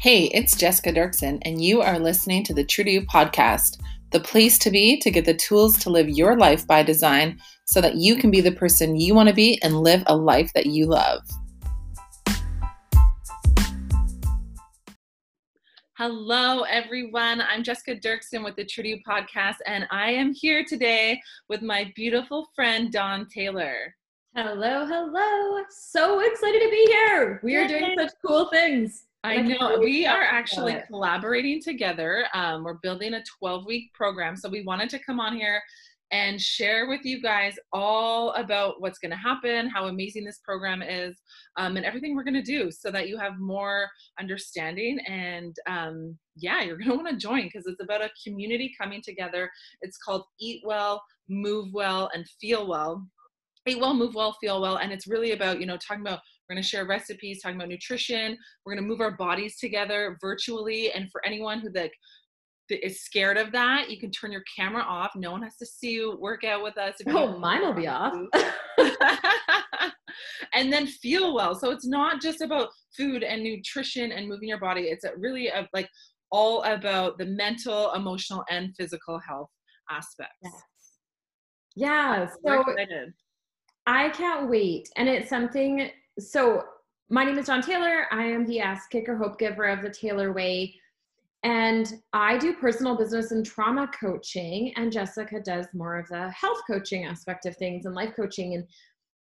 Hey, it's Jessica Dirksen, and you are listening to the True to You podcast, the place to be to get the tools to live your life by design so that you can be the person you want to be and live a life that you love. Hello, everyone. I'm Jessica Dirksen with the True to You podcast, and I am here today with my beautiful friend, Dawn Taylor. Hello, hello. So excited to be here. We are doing such cool things. I know we are actually collaborating together. Um, we're building a 12 week program. So we wanted to come on here and share with you guys all about what's going to happen, how amazing this program is, um, and everything we're going to do so that you have more understanding. And um, yeah, you're going to want to join because it's about a community coming together. It's called Eat Well, Move Well, and Feel Well. Eat well, move well, feel well. And it's really about, you know, talking about we're going to share recipes, talking about nutrition. We're going to move our bodies together virtually. And for anyone who like is scared of that, you can turn your camera off. No one has to see you work out with us. oh, mine will be off. and then feel well. So it's not just about food and nutrition and moving your body. It's really a, like all about the mental, emotional, and physical health aspects. Yes. Yeah. So I can't wait. And it's something so my name is Dawn Taylor. I am the ass kicker hope giver of the Taylor Way. And I do personal business and trauma coaching, and Jessica does more of the health coaching aspect of things and life coaching. And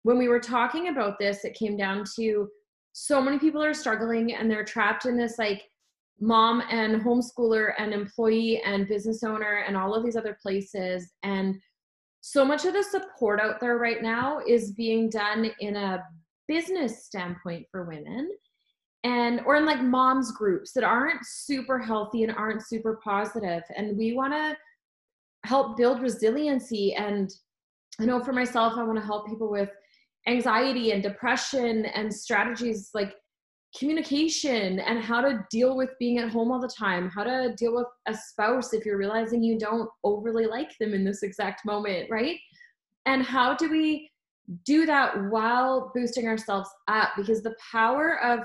when we were talking about this, it came down to so many people are struggling and they're trapped in this like mom and homeschooler and employee and business owner and all of these other places. And so much of the support out there right now is being done in a business standpoint for women. And or in like moms groups that aren't super healthy and aren't super positive. And we want to help build resiliency. And i know for myself i want to help people with anxiety and depression and strategies like communication and how to deal with being at home all the time how to deal with a spouse if you're realizing you don't overly like them in this exact moment right? And how do we do that while boosting ourselves up because the power of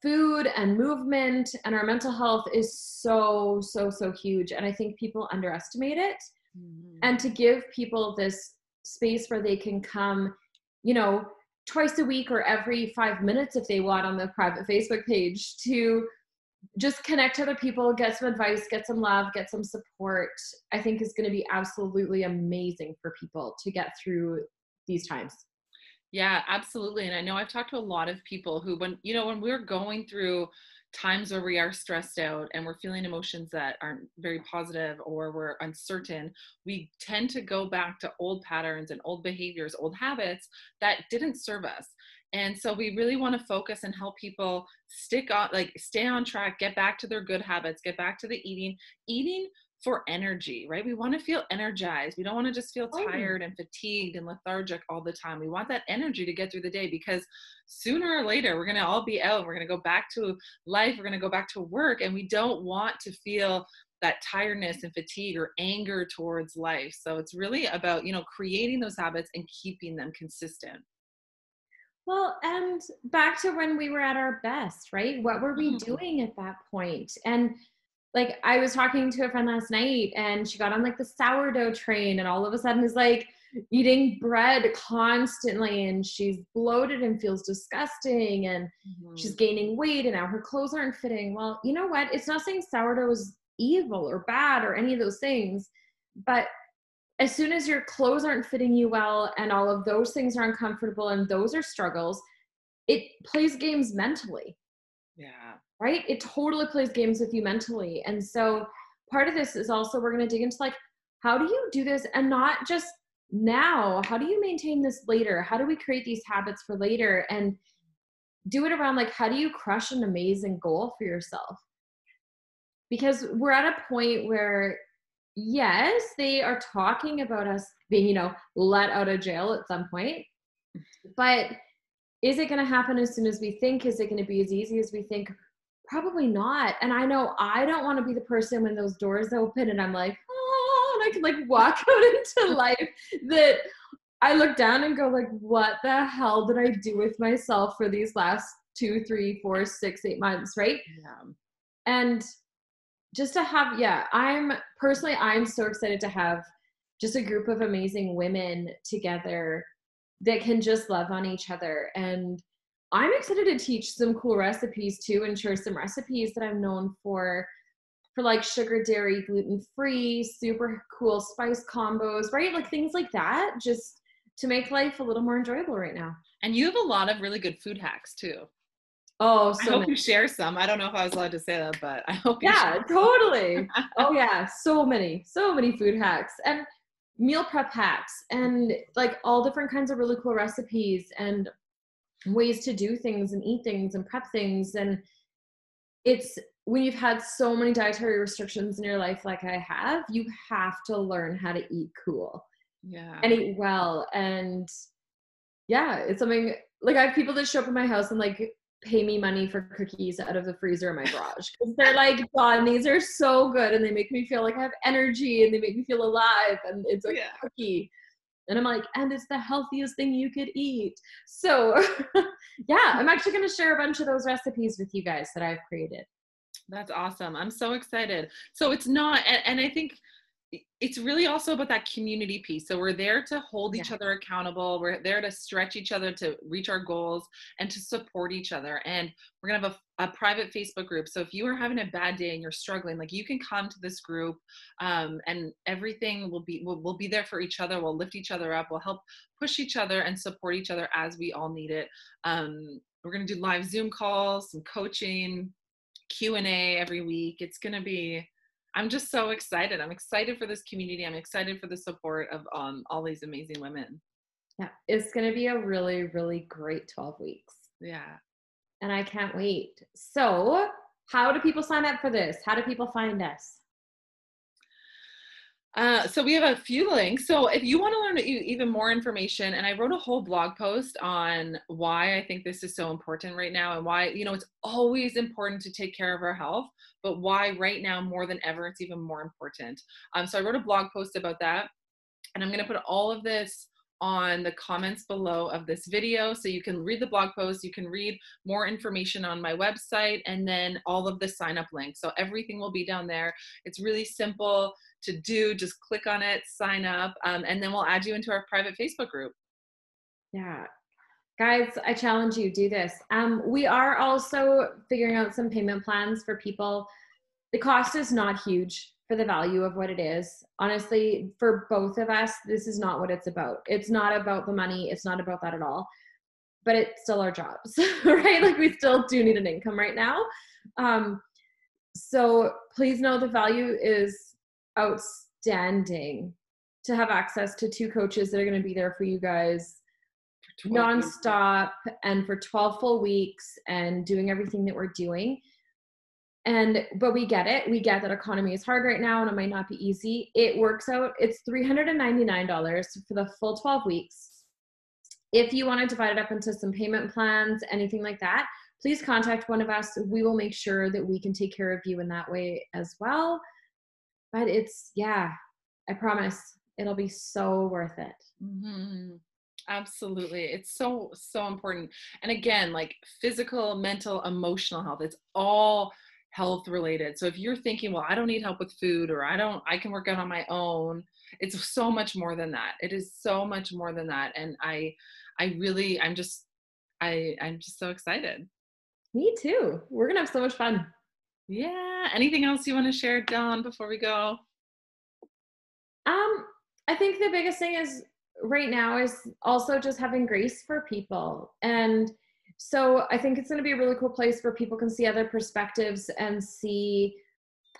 food and movement and our mental health is so so so huge and i think people underestimate it mm-hmm. and to give people this space where they can come you know twice a week or every 5 minutes if they want on the private facebook page to just connect to other people get some advice get some love get some support i think is going to be absolutely amazing for people to get through these times. Yeah, absolutely. And I know I've talked to a lot of people who, when, you know, when we're going through times where we are stressed out and we're feeling emotions that aren't very positive or we're uncertain, we tend to go back to old patterns and old behaviors, old habits that didn't serve us. And so we really want to focus and help people stick on, like, stay on track, get back to their good habits, get back to the eating. Eating for energy, right? We want to feel energized. We don't want to just feel oh. tired and fatigued and lethargic all the time. We want that energy to get through the day because sooner or later we're going to all be out. We're going to go back to life. We're going to go back to work. And we don't want to feel that tiredness and fatigue or anger towards life. So it's really about, you know, creating those habits and keeping them consistent. Well, and back to when we were at our best, right? What were we mm-hmm. doing at that point? And like I was talking to a friend last night and she got on like the sourdough train and all of a sudden is like eating bread constantly and she's bloated and feels disgusting and mm-hmm. she's gaining weight and now her clothes aren't fitting. Well, you know what? It's not saying sourdough is evil or bad or any of those things, but as soon as your clothes aren't fitting you well and all of those things are uncomfortable and those are struggles, it plays games mentally. Yeah right? It totally plays games with you mentally. And so part of this is also we're going to dig into like, how do you do this and not just now? How do you maintain this later? How do we create these habits for later? And do it around like, how do you crush an amazing goal for yourself? Because we're at a point where, yes, they are talking about us being, you know, let out of jail at some point, but is it going to happen as soon as we think? Is it going to be as easy as we think? Probably not. And I know I don't want to be the person when those doors open and I'm like, oh, and I can like walk out into life that I look down and go like, what the hell did I do with myself for these last two, three, four, six, eight months, right? Yeah. And just to have, yeah, I'm personally, I'm so excited to have just a group of amazing women together that can just love on each other. And I'm excited to teach some cool recipes too and share some recipes that I'm known for for like sugar, dairy, gluten free, super cool spice combos, right? Like things like that, just to make life a little more enjoyable right now. And you have a lot of really good food hacks too. Oh, so I hope many. you share some. I don't know if I was allowed to say that, but I hope. yeah, totally. oh yeah, so many, so many food hacks and meal prep hacks, and like all different kinds of really cool recipes and ways to do things and eat things and prep things and it's when you've had so many dietary restrictions in your life like I have, you have to learn how to eat cool. Yeah. And eat well. And yeah, it's something like I have people that show up in my house and like pay me money for cookies out of the freezer in my garage because they're like, god these are so good and they make me feel like I have energy and they make me feel alive and it's a yeah. cookie. And I'm like, and it's the healthiest thing you could eat. So, yeah, I'm actually going to share a bunch of those recipes with you guys that I've created. That's awesome. I'm so excited. So it's not, and, and I think it's really also about that community piece. So we're there to hold each other accountable. We're there to stretch each other to reach our goals and to support each other. And we're gonna have a, a private Facebook group. So if you are having a bad day and you're struggling, like you can come to this group, um, and everything will be will we'll be there for each other. We'll lift each other up. We'll help push each other and support each other as we all need it. Um, we're gonna do live Zoom calls, some coaching, Q and A every week. It's gonna be I'm just so excited. I'm excited for this community. I'm excited for the support of um, all these amazing women. Yeah, it's going to be a really, really great 12 weeks. Yeah. And I can't wait. So, how do people sign up for this? How do people find us? Uh, so we have a few links. So if you want to learn even more information, and I wrote a whole blog post on why I think this is so important right now, and why you know it's always important to take care of our health, but why right now more than ever it's even more important. Um, so I wrote a blog post about that, and I'm going to put all of this on the comments below of this video. So you can read the blog post, you can read more information on my website, and then all of the sign up links. So everything will be down there. It's really simple to do. Just click on it, sign up, um, and then we'll add you into our private Facebook group. Yeah. Guys, I challenge you, do this. Um, we are also figuring out some payment plans for people. The cost is not huge for the value of what it is. Honestly, for both of us, this is not what it's about. It's not about the money, it's not about that at all. But it's still our jobs, right? Like we still do need an income right now. Um, so please know the value is outstanding to have access to two coaches that are going to be there for you guys nonstop and for 12 full weeks and doing everything that we're doing. And but we get it. We get that economy is hard right now and it might not be easy. It works out. It's $399 for the full 12 weeks. If you want to divide it up into some payment plans, anything like that, please contact one of us. We will make sure that we can take care of you in that way as well but it's yeah i promise it'll be so worth it mm-hmm. absolutely it's so so important and again like physical mental emotional health it's all health related so if you're thinking well i don't need help with food or i don't i can work out on my own it's so much more than that it is so much more than that and i i really i'm just i i'm just so excited me too we're gonna have so much fun yeah. Anything else you want to share, Dawn, before we go? Um, I think the biggest thing is right now is also just having grace for people. And so I think it's going to be a really cool place where people can see other perspectives and see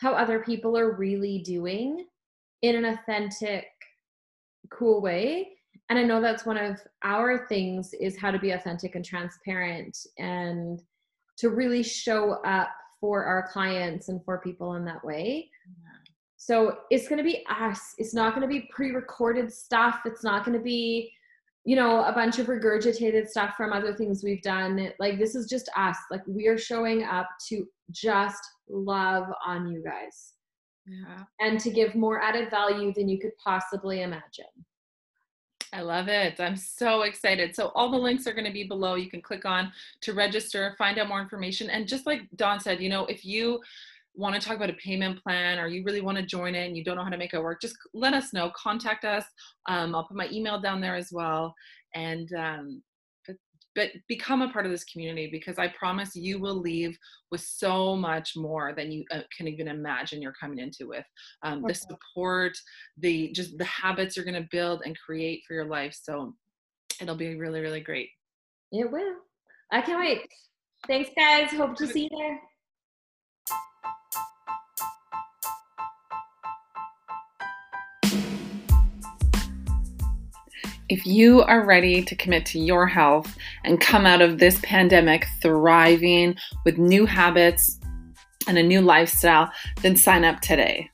how other people are really doing in an authentic, cool way. And I know that's one of our things is how to be authentic and transparent and to really show up for our clients and for people in that way. So it's going to be us. It's not going to be pre recorded stuff. It's not going to be, you know, a bunch of regurgitated stuff from other things we've done. Like, this is just us. Like, we are showing up to just love on you guys. Yeah. And to give more added value than you could possibly imagine. I love it. I'm so excited. So all the links are going to be below. You can click on to register, find out more information. And just like Dawn said, you know, if you want to talk about a payment plan or you really want to join in, you don't know how to make it work, just let us know. Contact us. Um, I'll put my email down there as well. And um, but become a part of this community because I promise you will leave with so much more than you uh, can even imagine you're coming into with um, okay. the support, the just the habits you're going to build and create for your life. So it'll be really, really great. It will. I can't wait. Thanks, guys. Hope to see you there. If you are ready to commit to your health and come out of this pandemic thriving with new habits and a new lifestyle, then sign up today.